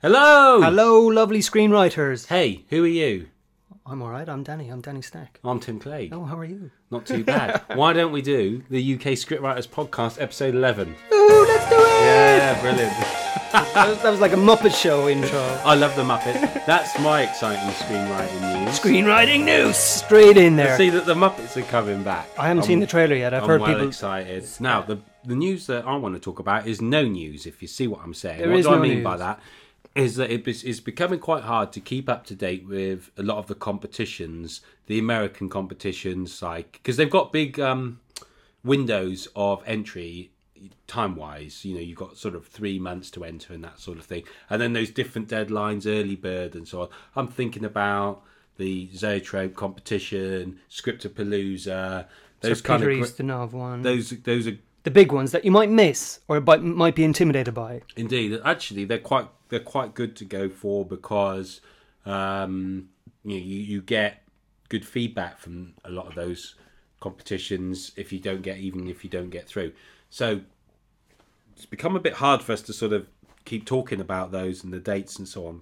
Hello! Hello, lovely screenwriters. Hey, who are you? I'm all right. I'm Danny. I'm Danny Stack. I'm Tim Clague. Oh, how are you? Not too bad. Why don't we do the UK Scriptwriters Podcast, episode 11? Ooh, let's do it! Yeah, brilliant. That was, that was like a Muppet Show intro. I love the Muppet. That's my exciting screenwriting news. Screenwriting news straight in I there. see that the Muppets are coming back. I haven't I'm- seen the trailer yet. I've I'm heard well people. excited. Now, the the news that I want to talk about is no news. If you see what I'm saying, There what do I mean news. by that? Is that it is becoming quite hard to keep up to date with a lot of the competitions, the American competitions, like because they've got big um, windows of entry time wise. You know, you've got sort of three months to enter and that sort of thing, and then those different deadlines, early bird and so on. I'm thinking about the Zoetrope competition, Scriptopalooza, those Sir kind Peter of. gr- Ustinov one. those those are the big ones that you might miss or might be intimidated by. indeed actually they're quite they're quite good to go for because um, you, know, you you get good feedback from a lot of those competitions if you don't get even if you don't get through. So it's become a bit hard for us to sort of keep talking about those and the dates and so on.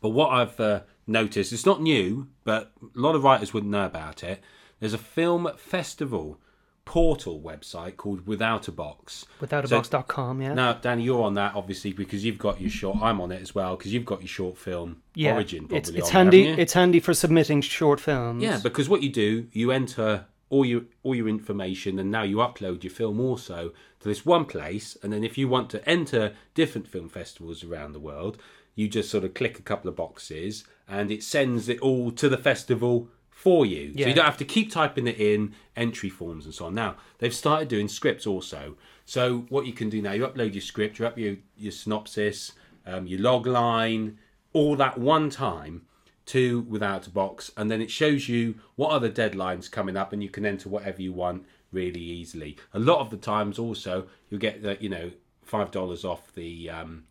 But what I've uh, noticed, it's not new, but a lot of writers wouldn't know about it. There's a film festival portal website called Without a Box. So- Withoutabox.com, yeah. now, Danny, you're on that obviously because you've got your short. I'm on it as well because you've got your short film yeah. origin. Probably it's it's on, handy. It's handy for submitting short films. yeah, because what you do, you enter all your all your information, and now you upload your film also to this one place. And then if you want to enter different film festivals around the world, you just sort of click a couple of boxes, and it sends it all to the festival for you. So you don't have to keep typing it in entry forms and so on. Now they've started doing scripts also. So what you can do now, you upload your script, you up your your synopsis, um, your log line, all that one time to without a box, and then it shows you what are the deadlines coming up, and you can enter whatever you want really easily. A lot of the times also you'll get the you know five dollars off the um,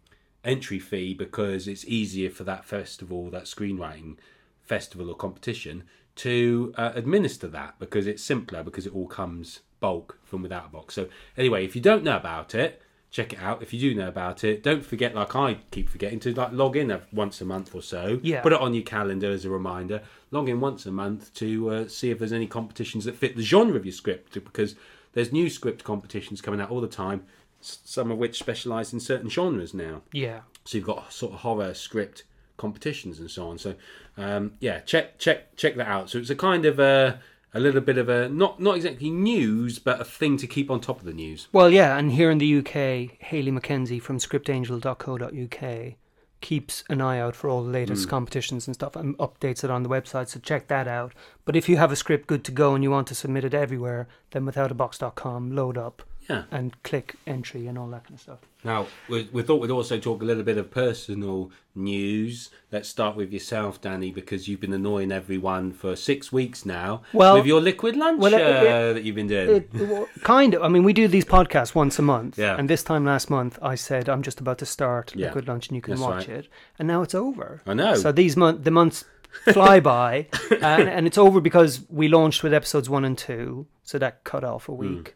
entry fee because it's easier for that festival, that screenwriting festival or competition to uh, administer that because it's simpler because it all comes bulk from without a box. So anyway, if you don't know about it, check it out. If you do know about it, don't forget like I keep forgetting to like log in once a month or so. Yeah. Put it on your calendar as a reminder. Log in once a month to uh, see if there's any competitions that fit the genre of your script because there's new script competitions coming out all the time. Some of which specialise in certain genres now. Yeah. So you've got sort of horror script competitions and so on. So um, yeah, check check check that out. So it's a kind of a a little bit of a not not exactly news, but a thing to keep on top of the news. Well, yeah, and here in the UK, Hayley McKenzie from scriptangel.co.uk keeps an eye out for all the latest Hmm. competitions and stuff and updates it on the website, so check that out. But if you have a script good to go and you want to submit it everywhere, then withoutabox.com, load up Yeah. and click entry and all that kind of stuff. Now we, we thought we'd also talk a little bit of personal news. Let's start with yourself, Danny, because you've been annoying everyone for six weeks now Well- with your liquid lunch well, it- uh, that you've been doing. It, well, kind of. I mean, we do these podcasts once a month. Yeah. And this time last month, I said, I'm just about to start Yeah. Liquid Lunch and you can That's watch right. it. And now it's over. I know. So these month, the months fly by. and, and it's over because we launched with episodes one and two. So that cut off a week.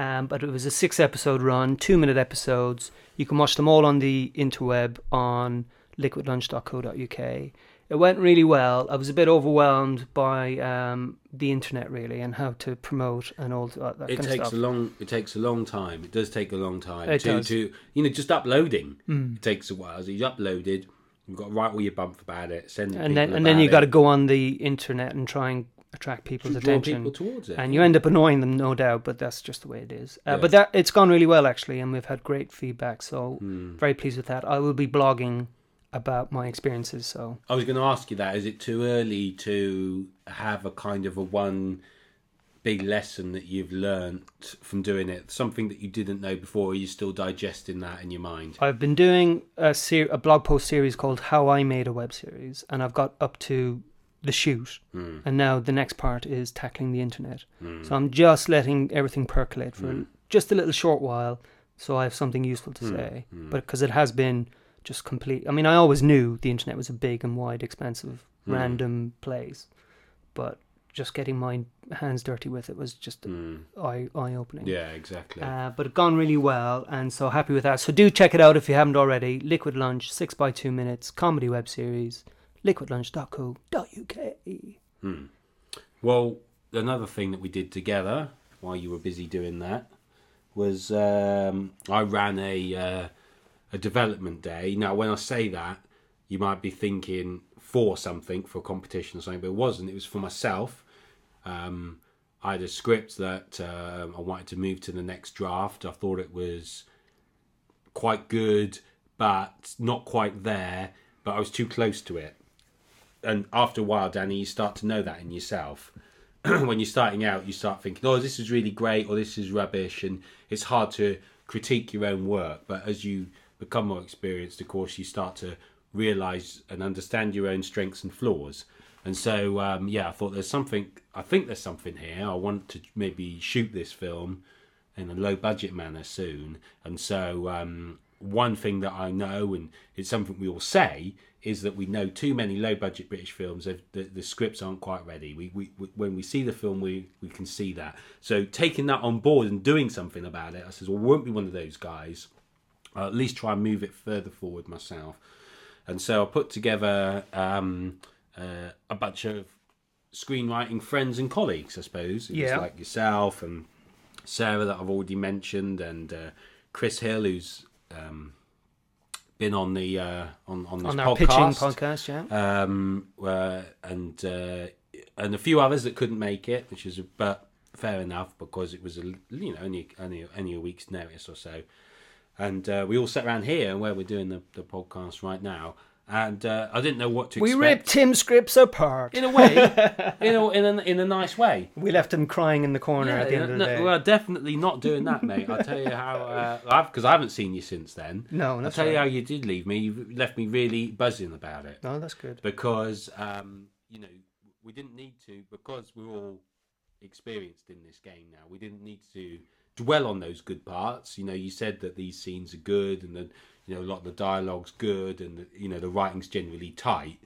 Um, but it was a six episode run, two minute episodes. You can watch them all on the interweb on liquidlunch.co.uk. It went really well. I was a bit overwhelmed by um, the internet, really, and how to promote and all that, that it kind takes of a long it takes a long time it does take a long time It to does. to you know just uploading it takes a while so you uploaded you've got to write all your bump about it send and then and then you got to go on the internet and try and attract people's to attention. people towards it and you end up annoying them, no doubt. But that's just the way it is. Uh, Yeah. But that it's gone really well actually, and we've had great feedback. So Hmm. very pleased with that. I will be blogging about my experiences. So I was going to ask you that is it too early to have a kind of a one big lesson that you've learned from doing it something that you didn't know before or are you still digesting that in your mind I've been doing a ser- a blog post series called "How I Made a Web Series," and I've got up to the shoot, Hmm. and now the next part is tackling the internet. So I'm just letting everything percolate for Hmm. just a little short while, so I have something useful to say. Hmm. But because it has been just complete. I mean, I always knew the internet was a big and wide, expensive, Hmm. random place, but just getting my hands dirty with it was just eye eye opening. Hmm. Yeah, exactly. Uh, but it gone really well, and so happy with that. So do check it out if you haven't already. Liquid Lunch, six by two minutes, comedy web series, liquidlunch.co.uk. Well, another thing that we did together while you were busy doing that was um, I ran a uh, a development day. Now, when I say that, you might be thinking for something for a competition or something, but it wasn't. It was for myself. Um, I had a script that um I wanted to move to the next draft. I thought it was quite good, but not quite there. But I was too close to it. And after a while, Danny, you start to know that in yourself. when you're starting out, you start thinking, "Oh, this is really great," or "This is rubbish," and it's hard to critique your own work. But as you become more experienced, of course, you start to realize and understand your own strengths and flaws. And so, um, yeah, I thought there's something. I think there's something here. I want to maybe shoot this film in a low budget manner soon. And so, um, one thing that I know, and it's something we all say, is that we know too many low budget British films. The, the scripts aren't quite ready. We, we, we when we see the film, we we can see that. So taking that on board and doing something about it, I says, well, won't be one of those guys. I'll at least try and move it further forward myself. And so I put together um, uh, a bunch of screenwriting friends and colleagues, I suppose. It Yeah. like yourself and Sarah that I've already mentioned, and uh, Chris Hill, who's um, been on the uh, on on this On our podcast, pitching podcast, yeah. um, uh, and uh, and a few others that couldn't make it, which is but fair enough because it was a you know only only only a week's notice or so, and uh, we all sat around here where we're doing the, the podcast right now, and uh, I didn't know what to expect. we expect. ripped Tim's scripts apart. in a way, you know, in a, in a nice way. We left him crying in the corner at the end of the no, day. Well, definitely not doing that, mate. I'll tell you how, uh, I've because I haven't seen you since then. No, I'll tell you how you did leave me. You left me really buzzing about it no, that's good. because um, you know we didn't need to because we're all experienced in this game now. We didn't need to dwell on those good parts. You know, you said that these scenes are good, and then you know a lot of the dialogue's good, and the, you know the writing's generally tight.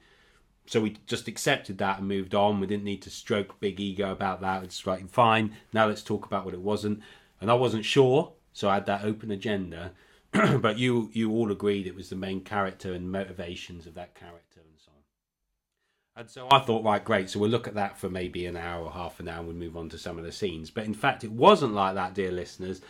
So we just accepted that and moved on. We didn't need to stroke big ego about that. It's right, fine. Now let's talk about what it wasn't. And I wasn't sure, so I had that open agenda. but you you all agreed it was the main character and motivations of that character and so on. And so I thought, right, great. So we'll look at that for maybe an hour or half an hour and we'll move on to some of the scenes. But in fact, it wasn't like that, dear listeners.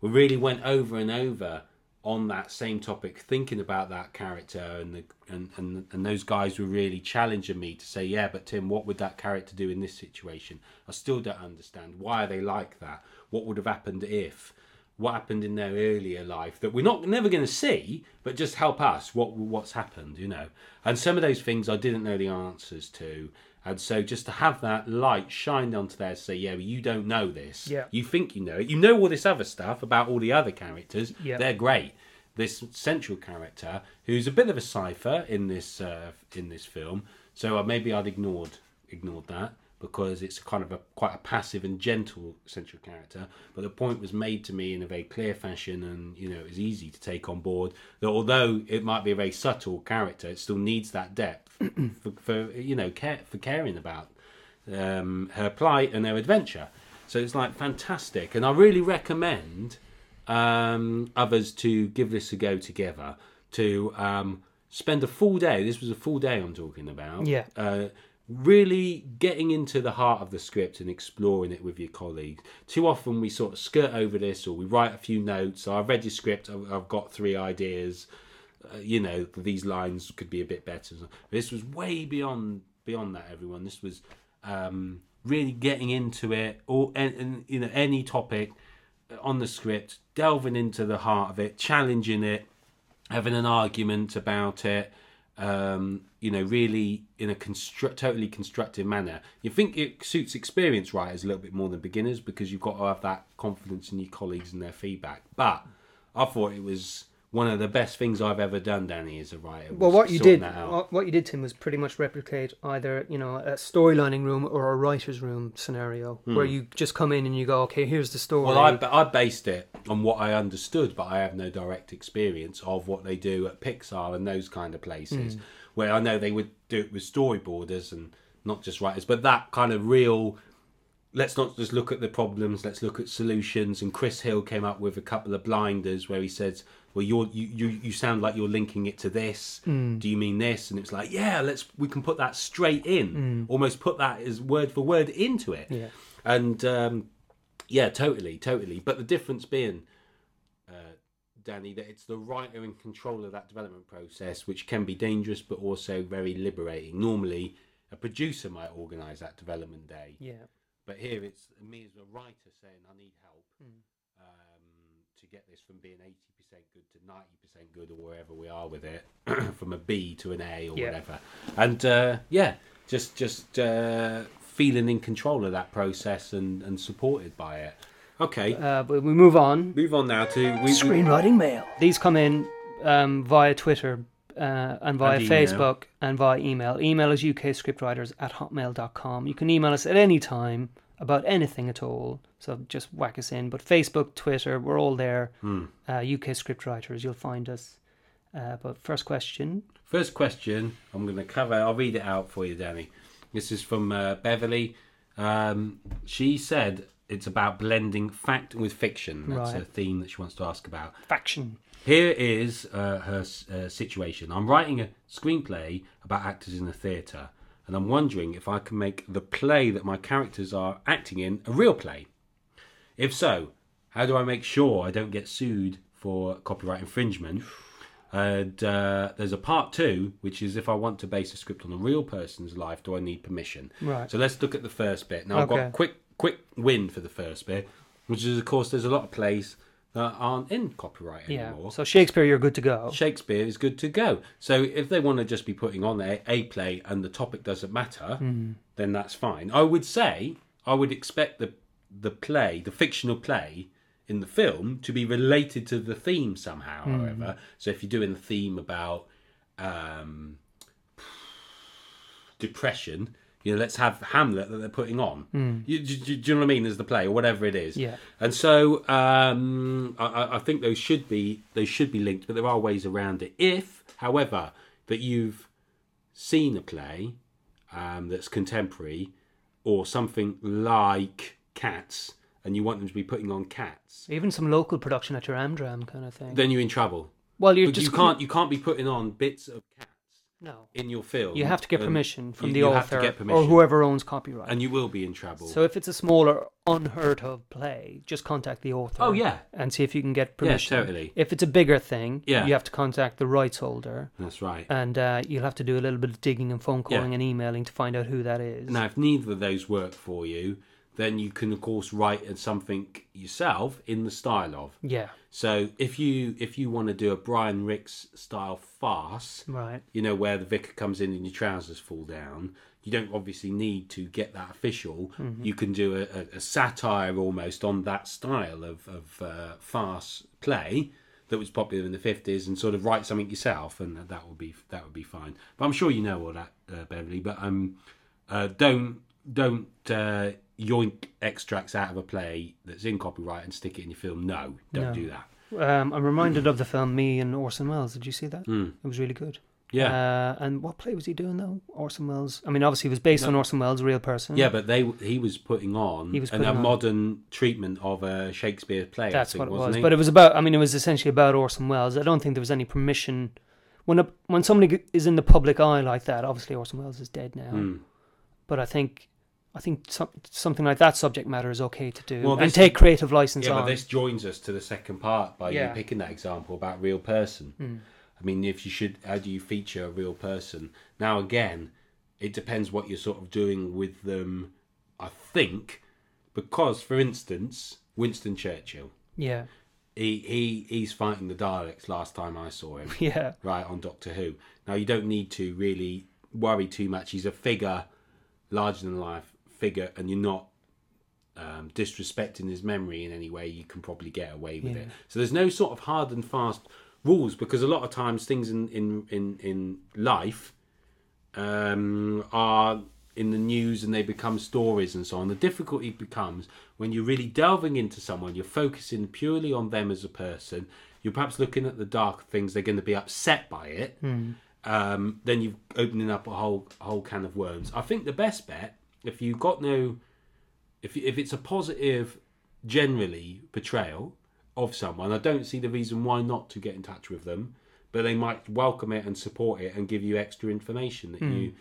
We really went over and over on that same topic, thinking about that character, and the and, and and those guys were really challenging me to say, yeah, but Tim, what would that character do in this situation? I still don't understand. Why are they like that? What would have happened if? What happened in their earlier life that we're not never going to see, but just help us what what's happened, you know? And some of those things I didn't know the answers to. And so just to have that light shined onto there to say, yeah, but you don't know this. Yeah. You think you know it. You know all this other stuff about all the other characters. Yeah. They're great. This central character, who's a bit of a cipher in this uh, in this film, so uh, maybe I'd ignored ignored that because it's kind of a quite a passive and gentle central character. But the point was made to me in a very clear fashion, and you know it was easy to take on board. That although it might be a very subtle character, it still needs that depth for, for you know care for caring about um, her plight and her adventure. So it's like fantastic, and I really recommend um, others to give this a go together. To um, spend a full day. This was a full day I'm talking about. Yeah. Uh, really getting into the heart of the script and exploring it with your colleagues. Too often we sort of skirt over this, or we write a few notes. I've read your script. I've, got three ideas. Uh, you know, these lines could be a bit better. This was way beyond beyond that. Everyone, this was um, really getting into it, or and, and you know any topic on the script, delving into the heart of it, challenging it, having an argument about it. Um, you know, really in a construct, totally constructive manner. You think it suits experienced writers a little bit more than beginners because you've got to have that confidence in your colleagues and their feedback. But I thought it was one of the best things I've ever done, Danny, as a writer. Well, what you did, what, you did, Tim, was pretty much replicate either you know a storylining room or a writer's room scenario hmm. where you just come in and you go, okay, here's the story. Well, I, I based it on what I understood, but I have no direct experience of what they do at Pixar and those kind of places, hmm. where I know they would do it with storyboarders and not just writers, but that kind of real. Let's not just look at the problems. Let's look at solutions. And Chris Hill came up with a couple of blinders where he says, "Well, you're, you you you sound like you're linking it to this. Hmm. Do you mean this?" And it's like, "Yeah, let's we can put that straight in. Almost put that as word for word into it." Yeah. And um, yeah, totally, totally. But the difference being, uh, Danny, that it's the writer in control of that development process, which can be dangerous but also very liberating. Normally, a producer might organise that development day, Yeah. but here it's me as a writer saying I need help um, to get this from being eighty percent good to ninety percent good, or wherever we are with it, from a B to an A or Yeah. whatever. And uh, yeah, just just uh, feeling in control of that process and, and supported by it. Okay, Uh, but we move on. move on now to we, we, Screenwriting mail. These come in um, via Twitter uh, and via And. Facebook and via email. Email is ukscriptwriters at hotmail.com. You can email us at any time about anything at all. So just whack us in. But Facebook, Twitter, we're all there. Hmm. Uh, UK Scriptwriters, you'll find us. Uh, but first question. First question I'm going to cover. I'll read it out for you, Danny. This is from uh, Beverly. Um, she said it's about blending fact with fiction. That's Right. a theme that she wants to ask about. Faction. Here is uh, her uh, situation. I'm writing a screenplay about actors in a theatre, and I'm wondering if I can make the play that my characters are acting in a real play. If so, how do I make sure I don't get sued for copyright infringement? And uh, there's a part two, which is if I want to base a script on a real person's life, do I need permission? Right. So let's look at the first bit. Now I've Okay. got quick quick win for the first bit, which is of course there's a lot of plays that aren't in copyright anymore. Yeah. So Shakespeare, you're good to go. Shakespeare is good to go. So if they want to just be putting on a, a play and the topic doesn't matter, then that's fine. I would say I would expect the the play, the fictional play in the film, to be related to the theme somehow. However, so if you're doing the theme about um, depression. You know, let's have Hamlet that they're putting on. You, do, do you know what I mean? As the play or whatever it is. Yeah. And so um, I- I, think those should be they should be linked, but there are ways around it. If, however, that you've seen a play um, that's contemporary or something like Cats, and you want them to be putting on Cats, Even some local production at your Amdram kind of thing. then you're in trouble. well, you're just you can't you can't be putting on bits of Cats No. in your film. You have to get and permission from you- the you author have to get or permission. whoever owns copyright. and you will be in trouble. So if it's a smaller, unheard of play, just contact the author. Oh, yeah. and see if you can get permission. totally. If it's a bigger thing, Yeah. you have to contact the rights holder, That's right. and uh, you'll have to do a little bit of digging and phone Yeah. calling and emailing to find out who that is. Now, if neither of those work for you, then you can of course write something yourself in the style of. Yeah, So if you if you want to do a Brian Rix style farce, right. you know where the vicar comes in and your trousers fall down, you don't obviously need to get that official. You can do a, a, a satire almost on that style of of uh, farce play that was popular in the fifties, and sort of write something yourself, and that would be that would be fine. But I'm sure you know all that, uh, Beverly. But um, uh, don't don't uh, yoink extracts out of a play that's in copyright and stick it in your film. No, don't No. do that. Um, I'm reminded of the film Me and Orson Welles. Did you see that? Mm. It was really good. Yeah. Uh, and what play was he doing though? Orson Welles. I mean, obviously, it was based on Orson Welles, a real person. Yeah, but they he was putting on He was an, putting a on- modern treatment of a Shakespeare play. I That's think, what it wasn't was. he? But it was about. I mean, it was essentially about Orson Welles. I don't think there was any permission when a, when somebody g- is in the public eye like that. Obviously, Orson Welles is dead now. Hmm. But I think I think some, something like that subject matter is okay to do Well, and take creative license yeah, on. but this joins us to the second part by Yeah. you picking that example about real person. Hmm. I mean, if you should, how do you feature a real person? Now, again, it depends what you're sort of doing with them. I think because, for instance, Winston Churchill, Yeah, he he he's fighting the Daleks. Last time I saw him, yeah, right on Doctor Who. Now you don't need to really worry too much. He's a figure, larger than life figure, and you're not um, disrespecting his memory in any way. You can probably get away with Yeah. it. So there's no sort of hard and fast rules because a lot of times things in in in, in life um, are in the news and they become stories and so on. The difficulty becomes when you're really delving into someone, you're focusing purely on them as a person. You're perhaps looking at the dark things, they're going to be upset by it. um, then you're opening up a whole a whole can of worms. I think the best bet, if you've got no, if if it's a positive, generally portrayal of someone, I don't see the reason why not to get in touch with them. But they might welcome it and support it and give you extra information that you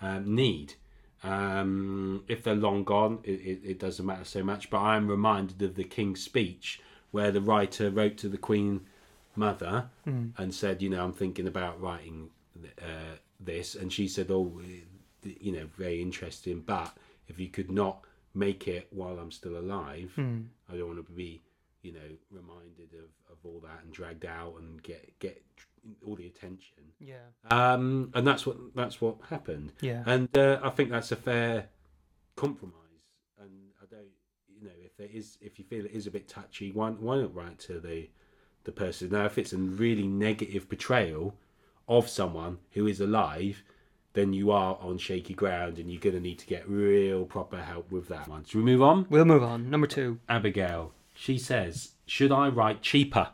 um, need. Um, if they're long gone, it, it, it doesn't matter so much. But I am reminded of the King's Speech, where the writer wrote to the Queen Mother and said, "You know, I'm thinking about writing uh, this," and she said, "Oh, you know, very interesting. But if you could not make it while I'm still alive, I don't want to be, you know, reminded of, of all that and dragged out and get get all the attention." Yeah. Um, and that's what that's what happened. Yeah. And uh, I think that's a fair compromise. And I don't, you know, if there is, if you feel it is a bit touchy, why why not write to the the person? Now, if it's a really negative portrayal of someone who is alive, then you are on shaky ground, and you're going to need to get real proper help with that one. Should we move on? We'll move on. Number two. Abigail, she says, "Should I write cheaper?"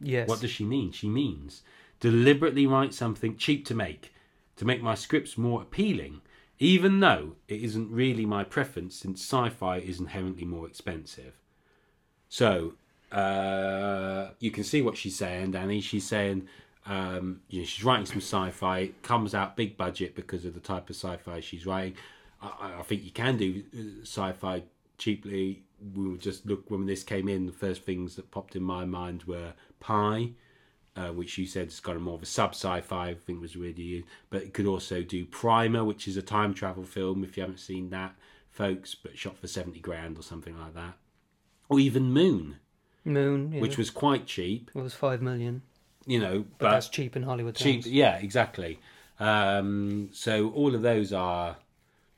Yes. What does she mean? She means deliberately write something cheap to make, to make my scripts more appealing, even though it isn't really my preference since sci fi is inherently more expensive. So, uh, you can see what she's saying, Danny. She's saying, um, you know, she's writing some sci fi, it comes out big budget because of the type of sci fi she's writing. I, I think you can do uh, sci fi cheaply. We would just look when this came in, the first things that popped in my mind were Pi, uh, which you said is kind of more of a sub sci-fi. I think was really, but it could also do Primer, which is a time travel film. If you haven't seen that, folks, but shot for seventy grand or something like that, or even Moon, Moon, yeah. which was quite cheap. It was five million, You know, but, but that's cheap in Hollywood. cheap. terms. Yeah, exactly. Um, so all of those are,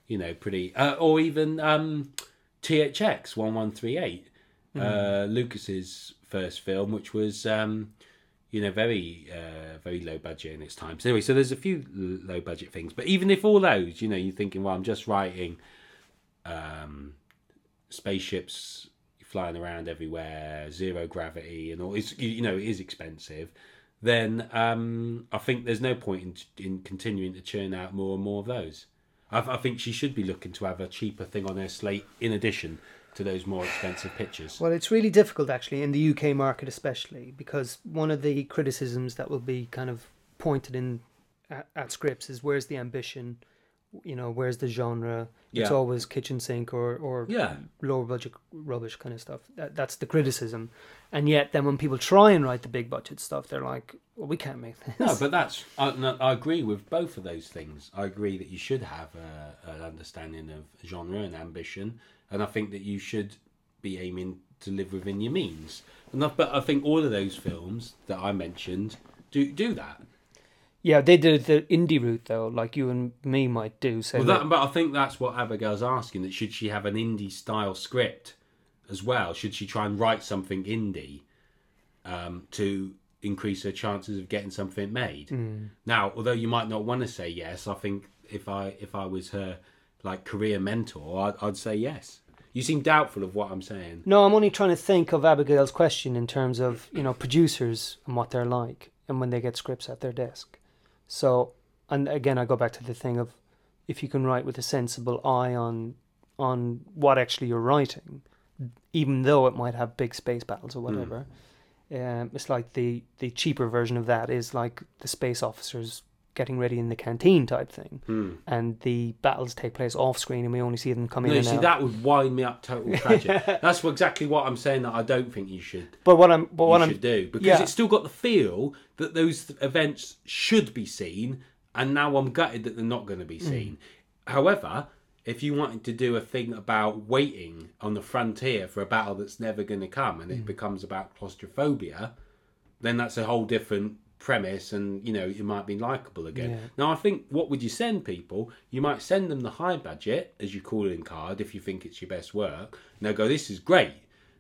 you know, pretty. Uh, or even um, THX one one three eight, uh, Lucas's first film, which was. Um, you know, very, uh, very low budget in its time. So anyway, so there's a few l- low budget things, but even if all those, you know, you're thinking, well, I'm just writing um, spaceships flying around everywhere, zero gravity, and all. It's you you know, it is expensive. Then um, I think there's no point in in continuing to churn out more and more of those. I, I think she should be looking to have a cheaper thing on her slate in addition to those more expensive pictures. Well, it's really difficult actually in the UK market, especially because one of the criticisms that will be kind of pointed in at, at scripts is where's the ambition, you know, where's the genre? It's Yeah. always kitchen sink or or Yeah. lower budget rubbish kind of stuff. That, that's the criticism, and yet then when people try and write the big budget stuff, they're like, well, we can't make this. No, but that's I, no, I agree with both of those things. I agree that you should have a, an understanding of genre and ambition, and I think that you should be aiming to live within your means. And I, but I think all of those films that I mentioned do do that. Yeah, they did the indie route though, like you and me might do. Say Well, that, but I think that's what Abigail's asking. That should she have an indie style script as well? Should she try and write something indie um, to increase her chances of getting something made? Now, although you might not want to say yes, I think if I if I was her like career mentor, I'd, I'd say yes. You seem doubtful of what I'm saying. No, I'm only trying to think of Abigail's question in terms of you know producers and what they're like, and when they get scripts at their desk. So, and again, I go back to the thing of if you can write with a sensible eye on on what actually you're writing, even though it might have big space battles or whatever. Um, it's like the the cheaper version of that is like the space officers getting ready in the canteen type thing, hmm. and the battles take place off screen, and we only see them come in No, and see out. that would wind me up total tragic. That's exactly what I'm saying. That I don't think you should. but what I'm but what you I'm should do because yeah. it's still got the feel that those events should be seen, and now I'm gutted that they're not going to be hmm. seen. However, if you wanted to do a thing about waiting on the frontier for a battle that's never going to come, and it hmm. becomes about claustrophobia, then that's a whole different premise, and you know it might be likable again. Yeah. Now, I think what would you send people? You might send them the high budget, as you call it in card, if you think it's your best work. And they'll go, "This is great.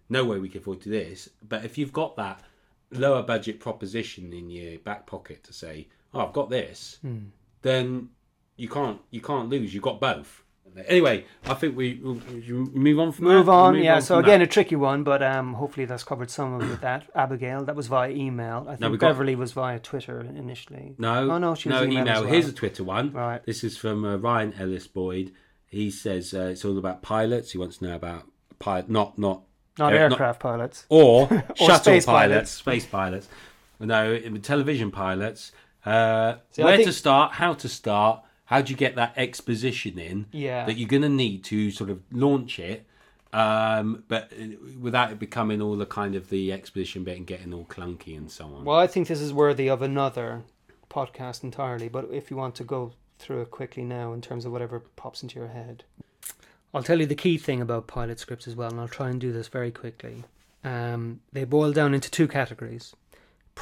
No way we can afford to do this." But if you've got that lower budget proposition in your back pocket to say, "Oh, I've got this," hmm. then you can't you can't lose. You've got both, Anyway, I think we you move on from Move that? on, We'll yeah. so again, that. a tricky one, but um, hopefully that's covered some of it. That Abigail, that was via email. I think got- Beverly was via Twitter initially. no, Oh, no, she was no email as well. Here's a Twitter one. Right. This is from uh, Ryan Ellis Boyd. He says uh, it's all about pilots. He wants to know about pilot, not not Not uh, aircraft pilots. or, shuttle space pilots, pilots. space pilots. No, television pilots. Uh, See, where think- to start? How to start? How do you get that exposition in? Yeah. That you're going to need to sort of launch it, um, but uh, without it becoming all the kind of the exposition bit and getting all clunky and so on. Well, I think this is worthy of another podcast entirely, but if you want to go through it quickly now in terms of whatever pops into your head. I'll tell you the key thing about pilot scripts as well, and I'll try and do this very quickly. Um, they boil down into two categories.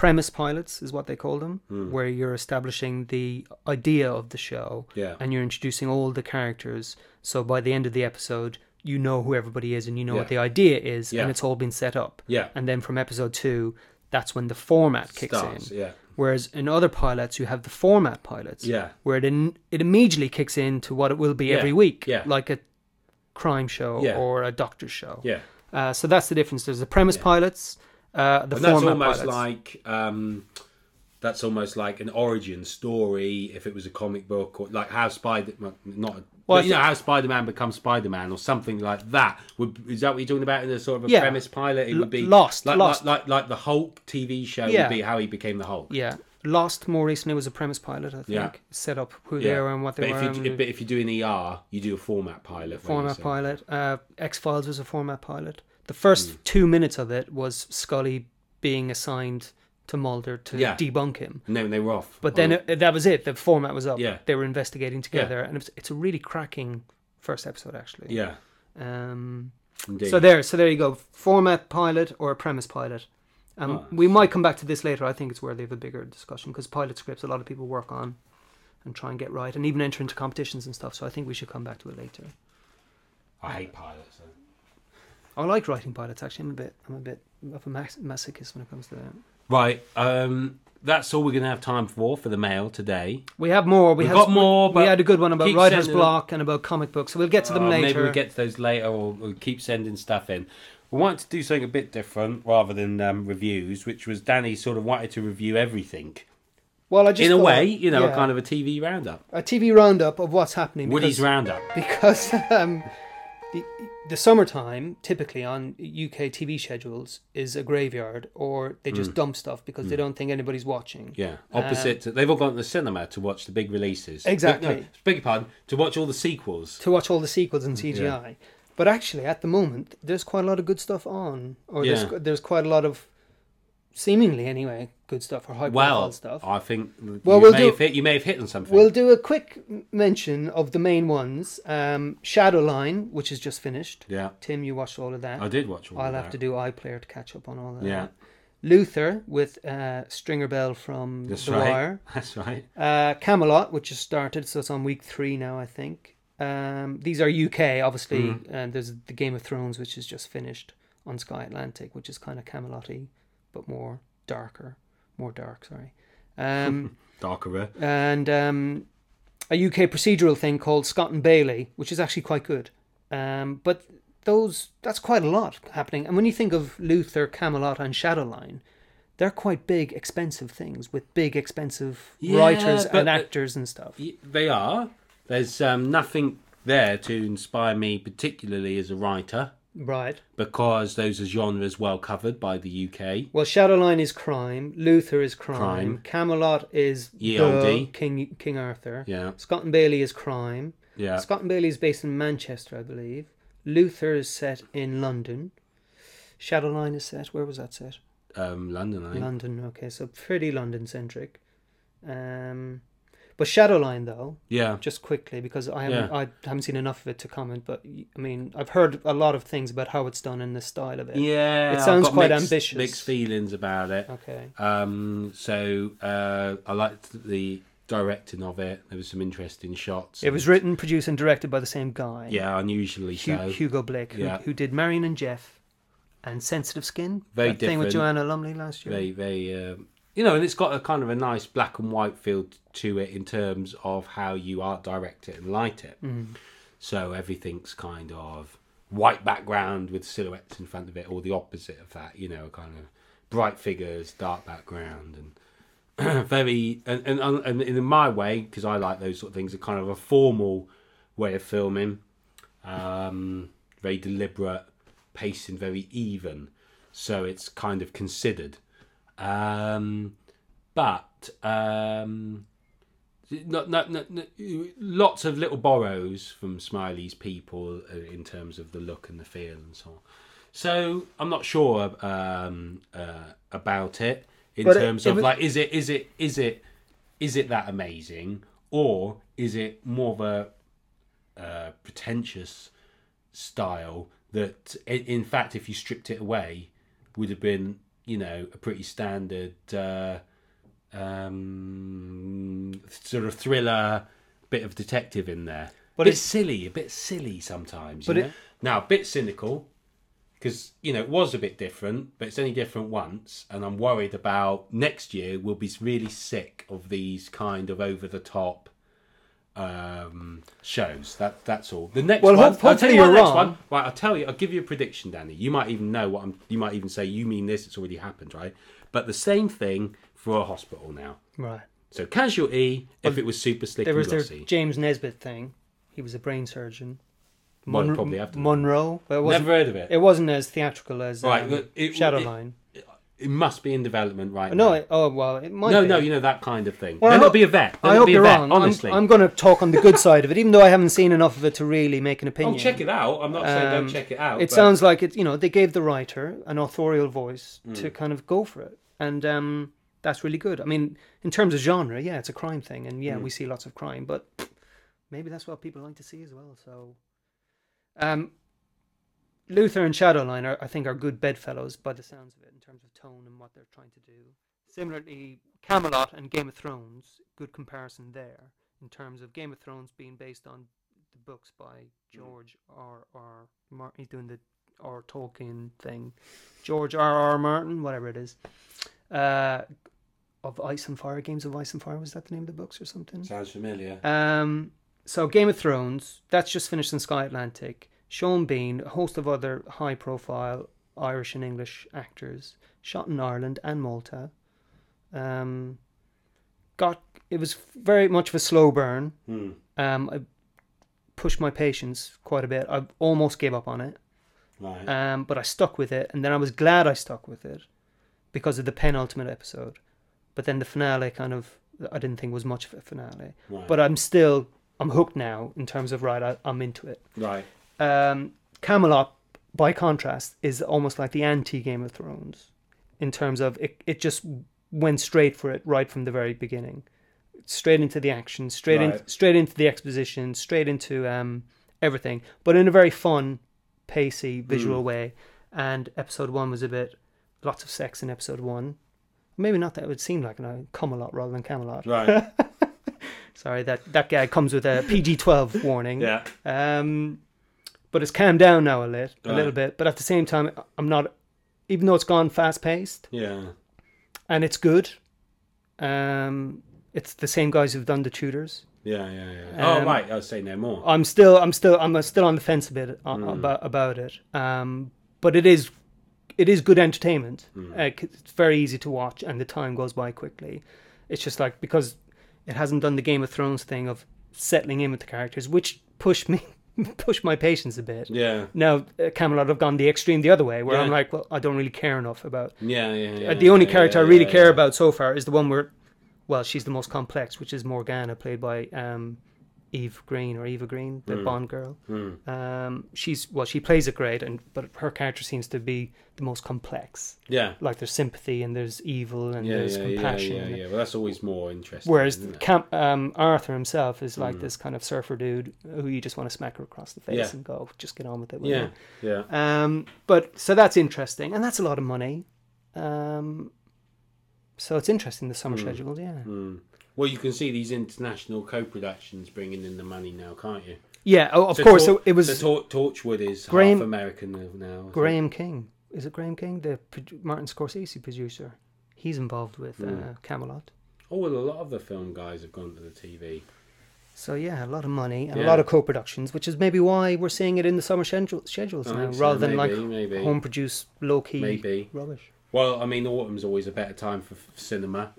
Premise pilots is what they call them, where you're establishing the idea of the show Yeah. and you're introducing all the characters. So by the end of the episode, you know who everybody is and you know what the idea is, Yeah. and it's all been set up. Yeah. And then from episode two, that's when the format kicks Starts, in. yeah. Whereas in other pilots, you have the format pilots, Yeah. where it in, it immediately kicks into what it will be Yeah, every week, yeah. like a crime show Yeah. or a doctor's show. Yeah. Uh, so that's the difference. There's the premise pilots, uh, the and that's almost pilots. like um, that's almost like an origin story if it was a comic book or like how Spider not well, you know how Spider Man becomes Spider Man or something like that. Would is that what you're talking about in a sort of a Yeah. premise pilot? It would be Lost, like, Lost. Like, like like the Hulk TV show Yeah. would be how he became the Hulk. yeah. Lost more recently was a premise pilot, I think. Yeah. Set up who they were and what they but were. if, you, but if you're doing ER, you do a format pilot. format pilot. Uh, X Files was a format pilot. The first Hmm. two minutes of it was Scully being assigned to Mulder to Yeah. debunk him. And then they were off. But then Or- it, that was it. The format was up. Yeah. They were investigating together, and it's, it's a really cracking first episode actually. yeah, Um, indeed. so there, so there you go. Format pilot or a premise pilot. Um, Oh, we might come back to this later. I think it's worthy of a bigger discussion because pilot scripts a lot of people work on and try and get right, and even enter into competitions and stuff. So I think we should come back to it later. I hate pilots. though. I like writing pilots. Actually, I'm a bit, I'm a bit of a mas- masochist when it comes to that. Right, um, that's all we're going to have time for for the mail today. We have more. We We've had got more, We had a good one about writer's block and about comic books. So we'll get to them Uh, later. Maybe we'll get to those later, or we'll keep sending stuff in. We wanted to do something a bit different rather than um, reviews, which was Danny sort of wanted to review everything well, I just in a thought, way, you know, yeah, a kind of a TV roundup, a TV roundup of what's happening. Woody's roundup. because um, the the summertime typically on UK TV schedules is a graveyard, or they just dump stuff because they don't think anybody's watching. Mm. Yeah, opposite. to, they've all gone to the cinema to watch the big releases. Exactly. No, beg your pardon. To watch all the sequels. To watch all the sequels in Mm, CGI, but actually at the moment there's quite a lot of good stuff on, or Yeah. there's there's quite a lot of seemingly anyway good stuff or high profile Well, stuff. I think Well, you we'll may do- have hit. You may have hit on something. We'll do a quick mention of the main ones. Um, Shadowline, which is just finished. yeah, Tim, you watched all of that. I did watch all. That. I'll have that. to do iPlayer to catch up on all that. Yeah. Luther with uh, Stringer Bell from That's The right. Wire. That's right. Uh, Camelot, which has started, so it's on week three now, I think. Um, these are UK, obviously, Mm-hmm. and there's the Game of Thrones, which is just finished on Sky Atlantic, which is kind of Camelot-y, but more darker, more dark. Sorry. Um, Darker. and um, a UK procedural thing called Scott and Bailey, which is actually quite good. Um, but those that's quite a lot happening. And when you think of Luther, Camelot, and Shadowline, they're quite big, expensive things with big, expensive Yeah, writers but and the- actors and stuff. They are. There's um, nothing there to inspire me particularly as a writer Right. because those are genres well covered by the UK. Well, Shadowline is crime. Luther is crime. Crime. Camelot is the. King King Arthur. Yeah, Scott and Bailey is crime. yeah. Scott and Bailey is based in Manchester, I believe. Luther is set in London. Shadowline is set. Where was that set? Um, London, I think. London. Okay, so pretty London centric. Um, but Shadowline, though, Yeah, just quickly because I haven't Yeah. I haven't seen enough of it to comment. But I mean, I've heard a lot of things about how it's done and the style of it. yeah. It I've sounds quite mixed, ambitious. Mixed feelings about it. Okay. Um, so uh, I liked the directing of it. There was some interesting shots. It was written, produced, and directed by the same guy. yeah, unusually so. Hugo Blick, who, Yeah. who did Marion and Geoff and Sensitive Skin. Very that thing with. Joanna Lumley last year. Very, very. Um, you know, and it's got a kind of a nice black and white feel to it in terms of how you art direct it and light it. Mm. So everything's kind of white background with silhouettes in front of it, or the opposite of that. You know, kind of bright figures, dark background, and very and and, and in my way because I like those sort of things. A kind of a formal way of filming, um, very deliberate, pacing very even, so it's kind of considered. Um, but um, not, not, not, lots of little borrows from Smiley's people uh, in terms of the look and the feel and so on. So I'm not sure um, uh, about it in But terms it of was- like, is it is it is it is it that amazing or is it more of a uh, pretentious style that, in fact, if you stripped it away, would have been you know a pretty standard uh, um, sort of thriller, bit of detective in there. But it's silly, a bit silly sometimes. But you it- now a bit cynical because you know it was a bit different, but it's only different once, and I'm worried about next year. We'll be really sick of these kind of over the top um shows that that's all the next Well, one hope- I'll tell you the next one right i'll tell you i'll give you a prediction danny you might even know what i'm you might even say you mean this it's already happened right but the same thing for a hospital now Right. so casualty if it was super slick There was glossy James Nesbitt thing. He was a brain surgeon. Well, probably to. Monroe. Well, it wasn't, never heard of it it wasn't as theatrical as Right, um, it- Shadowline. it must be in development right no, now it, oh well, it might. no be. no you know that kind of thing Well, I then hope- it'll be a vet then I it'll hope be a you're vet wrong. honestly I'm, I'm going to talk on the good side of it, even though I haven't seen enough of it to really make an opinion. oh check it out i'm not saying Um, don't check it out It but- sounds like it. You know, they gave the writer an authorial voice Hmm. to kind of go for it, and um, that's really good. I mean, in terms of genre, yeah, it's a crime thing, and Hmm. yeah, we see lots of crime, but maybe that's what people like to see as well. So, um, Luther and Shadowline, are, I think, are good bedfellows by the sounds of it in terms of tone and what they're trying to do. Similarly, Camelot and Game of Thrones, good comparison there in terms of Game of Thrones being based on the books by George R. R. Martin. He's doing the R. Tolkien thing. George R. R. Martin, whatever it is. Uh, of Ice and Fire, Games of Ice and Fire. Was that the name of the books or something? sounds familiar Um, so Game of Thrones, that's just finished in Sky Atlantic. Sean Bean, a host of other high-profile Irish and English actors, shot in Ireland and Malta. Um, got it was very much of a slow burn. Hmm. Um, I pushed my patience quite a bit. I almost gave up on it, right um, but I stuck with it, and then I was glad I stuck with it because of the penultimate episode. But then the finale kind of I didn't think was much of a finale. right But I'm still I'm hooked now in terms of right. I, I'm into it. right Um, Camelot, by contrast, is almost like the anti Game of Thrones in terms of it. It just went straight for it right from the very beginning, straight into the action, straight in, straight into the exposition, straight into um, everything, but in a very fun, pacey, visual way. And episode one was a bit lots of sex in episode one. Maybe not that it would seem like no, Camelot rather than Camelot. right Sorry, that that guy comes with a PG twelve warning. yeah Um, but it's calmed down now a lit, a Right. little bit. But at the same time, I'm not, even though it's gone fast paced yeah and it's good. Um, it's the same guys who've done the Tudors. yeah yeah yeah oh Um, right i'll say no more I'm still, I'm still, I'm still on the fence a bit a- Mm. about about it. Um, but it is, it is good entertainment. Mm. Uh, it's very easy to watch, and the time goes by quickly. It's just like because it hasn't done the Game of Thrones thing of settling in with the characters, which pushed me, pushed my patience a bit. yeah Now uh, Camelot have gone the extreme the other way, where I'm like, well, I don't really care enough about. yeah yeah, yeah uh, the only yeah, character yeah, I really yeah, care yeah. about so far is the one where, well, she's the most complex, which is Morgana, played by um, Eve Green or Eva Green, the Mm. Bond girl. Hmm. Um, she's well, she plays it great, and but her character seems to be the most complex. yeah Like there's sympathy and there's evil and yeah, there's yeah, yeah, compassion. yeah, yeah. Well, that's always more interesting. Whereas? Camp, um, Arthur himself is like Mm. this kind of surfer dude who you just want to smack her across the face Yeah. and go, just get on with it. yeah, you?" yeah, Um, but so that's interesting, and that's a lot of money. Um, so it's interesting the summer Mm. schedule, yeah, Hmm. Well, you can see these international co-productions bringing in the money now, can't you? yeah. Oh, of So course, Tor- so it was so Tor- Torchwood is Graham- half American now. isn't it? Graham King. Is it Graham King, the produ- Martin Scorsese producer? He's involved with uh, Mm. Camelot. Oh, well, a lot of the film guys have gone to the TV. So yeah, a lot of money and a lot of co-productions, which is maybe why we're seeing it in the summer schedule, schedules now, so, rather than like maybe. home-produced, low-key Maybe. rubbish. Well, I mean, autumn's always a better time for f- cinema,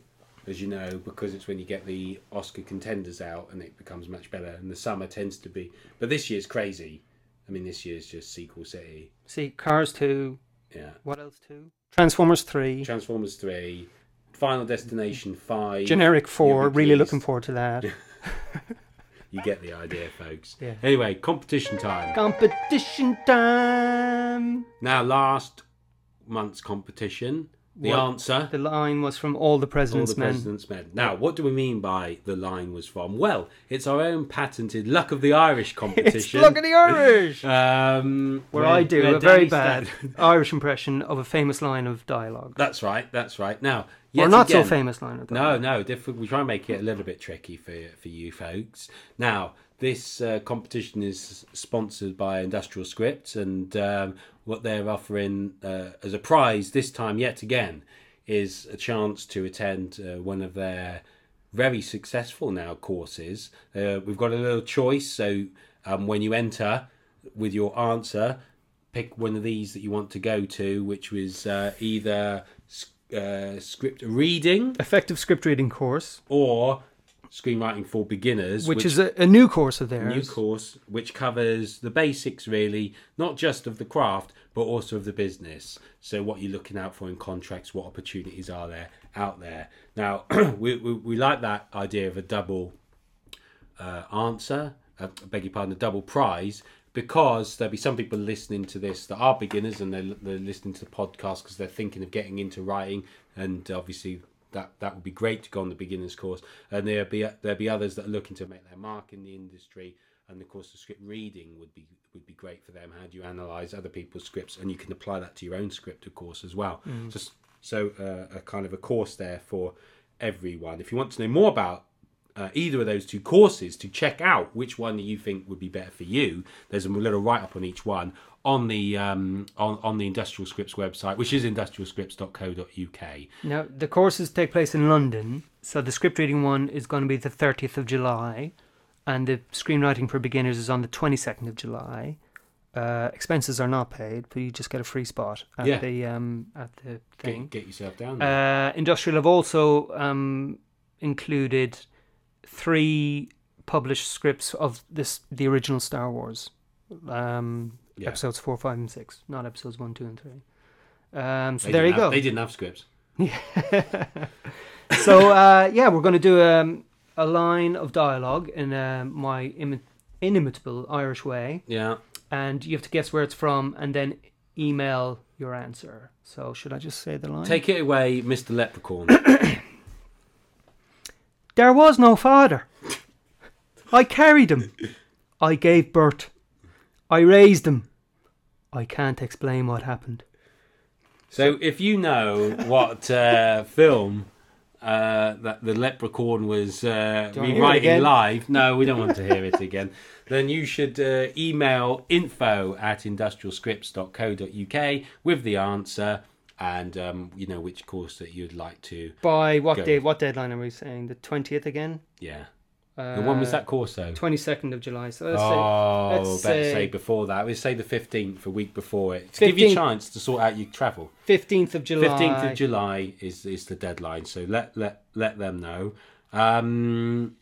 as you know, because it's when you get the Oscar contenders out and it becomes much better. And the summer tends to be. But this year's crazy. I mean, this year's just sequel city. See, Cars two, Yeah. what else two? Transformers three, Transformers 3, Final Destination 5. generic four. Really looking forward to that. You get the idea, folks. Yeah. Anyway, competition time. Competition time. Now, last month's competition, the What? answer. The line was from all the President's All president's the men. president's men. Now, what do we mean by the line was from? Well, it's our own patented Luck of the Irish competition. It's Look at the Irish. Um, Where I do where a very bad Stan- Irish impression of a famous line of dialogue. That's right. That's right. Now, or yet not again, so famous line of No, dialogue. no. Different. We try and make it a little bit tricky for for you folks. Now, this uh, competition is sponsored by Industrial Scripts, and um, what they're offering uh, as a prize this time, yet again, is a chance to attend uh, one of their very successful now courses. Uh, we've got a little choice, so um, when you enter with your answer, pick one of these that you want to go to, which was uh, either uh, script reading Effective script reading course, or screenwriting for beginners, which, is a, a new course of a theirs. new course which covers the basics really, not just of the craft but also of the business. So what you're looking out for in contracts, what opportunities are there out there. Now we, we we like that idea of a double uh, answer, uh, I beg your pardon, a double prize, because there'll be some people listening to this that are beginners and they're, they're listening to the podcast because they're thinking of getting into writing, and obviously that that would be great to go on the beginners course. And there'll be there'll be others that are looking to make their mark in the industry, and of course the script reading would be would be great for them. How do you analyze other people's scripts, and you can apply that to your own script, of course, as well. So so uh, a kind of a course there for everyone. If you want to know more about uh, either of those two courses to check out which one you think would be better for you. There's a little write up on each one on the um, on on the Industrial Scripts website, which is industrialscripts.co.uk. Now, the courses take place in London, so the script reading one is going to be the 30th of July, and the screenwriting for beginners is on the 22nd of July. Uh, expenses are not paid, but you just get a free spot at Yeah. the um, at the thing. Get, get yourself down there. Uh, Industrial have also um, included three published scripts of this the original Star Wars, um, Yeah. episodes four, five, and six, not episodes one, two, and three. Um, so They there you have- go. They didn't have scripts. Yeah. so uh, yeah, we're going to do um, a line of dialogue in uh, my imi- inimitable Irish way, Yeah. and you have to guess where it's from, and then email your answer. So should I just say the line? Take it away, Mr. Leprechaun. There was no father. I carried him. I gave birth. I raised him. I can't explain what happened. so if you know what uh, film uh, that the Leprechaun was uh, Do you wanna hear it rewriting live, no, we don't want to hear it again. Then you should uh, email info at industrialscripts.co.uk with the answer and um, you know which course that you'd like to. By what Go. day? What deadline are we saying? The twentieth again? Yeah. Uh, And when was that course though? Twenty second of July. So let's oh, let's better say- say before that. We say the fifteenth, a week before it, to give you a chance to sort out your travel. fifteenth of July. Fifteenth of July is is the deadline, so let let let them know. Um,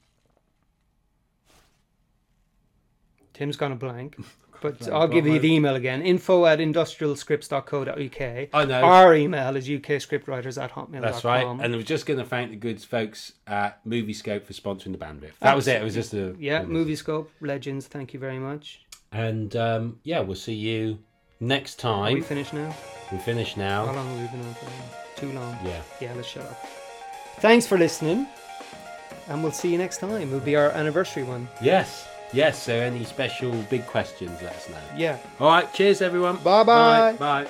Tim's gone a blank. But I'll give you the email again. Info at industrialscripts.co.uk. I know. Our email is ukscriptwriters at hotmail.com. that's right, and we're just going to thank the good folks at Moviescope for sponsoring the bandwidth. That was it. It was just a yeah, Moviescope, legends, thank you very much. And um, yeah, we'll see you next Are we time. finished now? We finish now. How long have we been on for? Too long. Yeah. Yeah, let's shut up. Thanks for listening, and we'll see you next time. It'll be our anniversary one. Yes. Yes. So any special big questions, let us know. Yeah. All right. Cheers, everyone. Bye-bye. Bye. Bye.